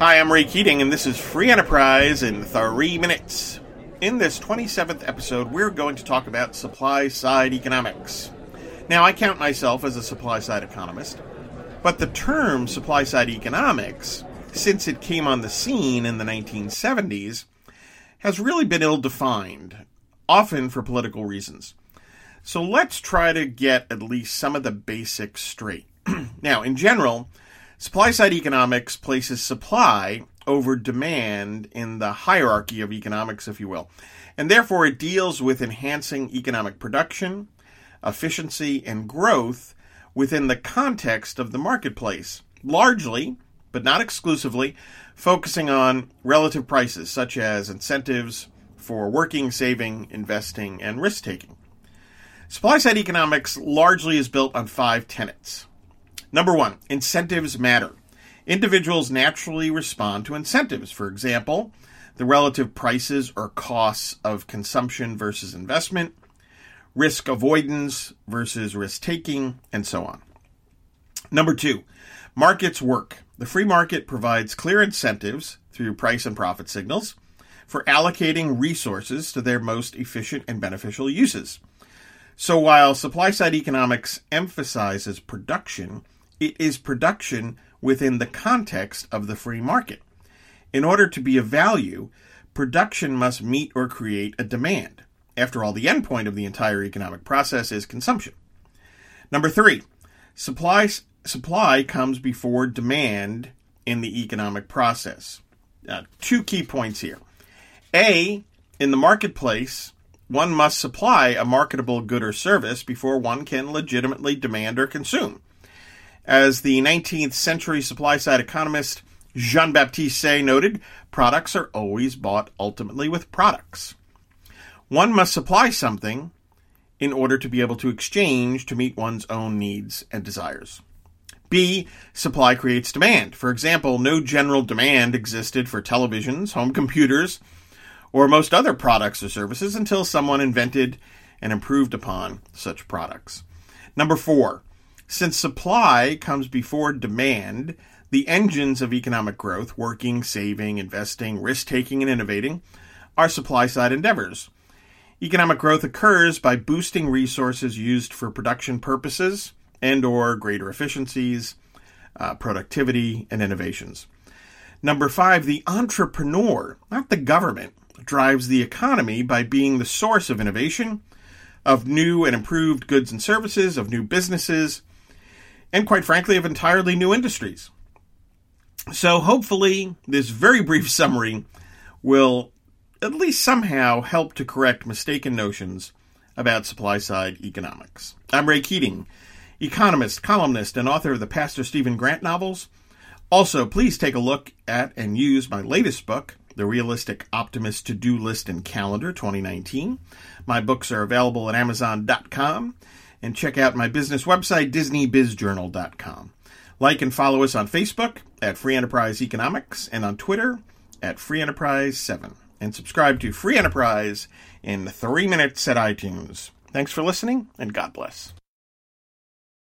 Hi, I'm Ray Keating, and this is Free Enterprise in three minutes. In this 27th episode, we're going to talk about supply side economics. Now, I count myself as a supply side economist, but the term supply side economics, since it came on the scene in the 1970s, has really been ill defined, often for political reasons. So let's try to get at least some of the basics straight. now, in general, Supply side economics places supply over demand in the hierarchy of economics, if you will, and therefore it deals with enhancing economic production, efficiency, and growth within the context of the marketplace, largely, but not exclusively, focusing on relative prices such as incentives for working, saving, investing, and risk taking. Supply side economics largely is built on five tenets. Number one, incentives matter. Individuals naturally respond to incentives. For example, the relative prices or costs of consumption versus investment, risk avoidance versus risk taking, and so on. Number two, markets work. The free market provides clear incentives through price and profit signals for allocating resources to their most efficient and beneficial uses. So while supply side economics emphasizes production, it is production within the context of the free market. In order to be of value, production must meet or create a demand. After all, the endpoint of the entire economic process is consumption. Number three, supply, supply comes before demand in the economic process. Uh, two key points here. A, in the marketplace, one must supply a marketable good or service before one can legitimately demand or consume. As the 19th century supply side economist Jean Baptiste Say noted, products are always bought ultimately with products. One must supply something in order to be able to exchange to meet one's own needs and desires. B. Supply creates demand. For example, no general demand existed for televisions, home computers, or most other products or services until someone invented and improved upon such products. Number four, since supply comes before demand, the engines of economic growth, working, saving, investing, risk taking, and innovating, are supply side endeavors. Economic growth occurs by boosting resources used for production purposes and or greater efficiencies, uh, productivity, and innovations. Number five, the entrepreneur, not the government, drives the economy by being the source of innovation, of new and improved goods and services, of new businesses, and quite frankly, of entirely new industries. So hopefully, this very brief summary will at least somehow help to correct mistaken notions about supply side economics. I'm Ray Keating, economist, columnist, and author of the Pastor Stephen Grant novels. Also, please take a look at and use my latest book, The Realistic Optimist To Do List and Calendar 2019. My books are available at Amazon.com and check out my business website, DisneyBizJournal.com. Like and follow us on Facebook at Free Enterprise Economics and on Twitter at Free Enterprise 7. And subscribe to Free Enterprise in three minutes at iTunes. Thanks for listening, and God bless.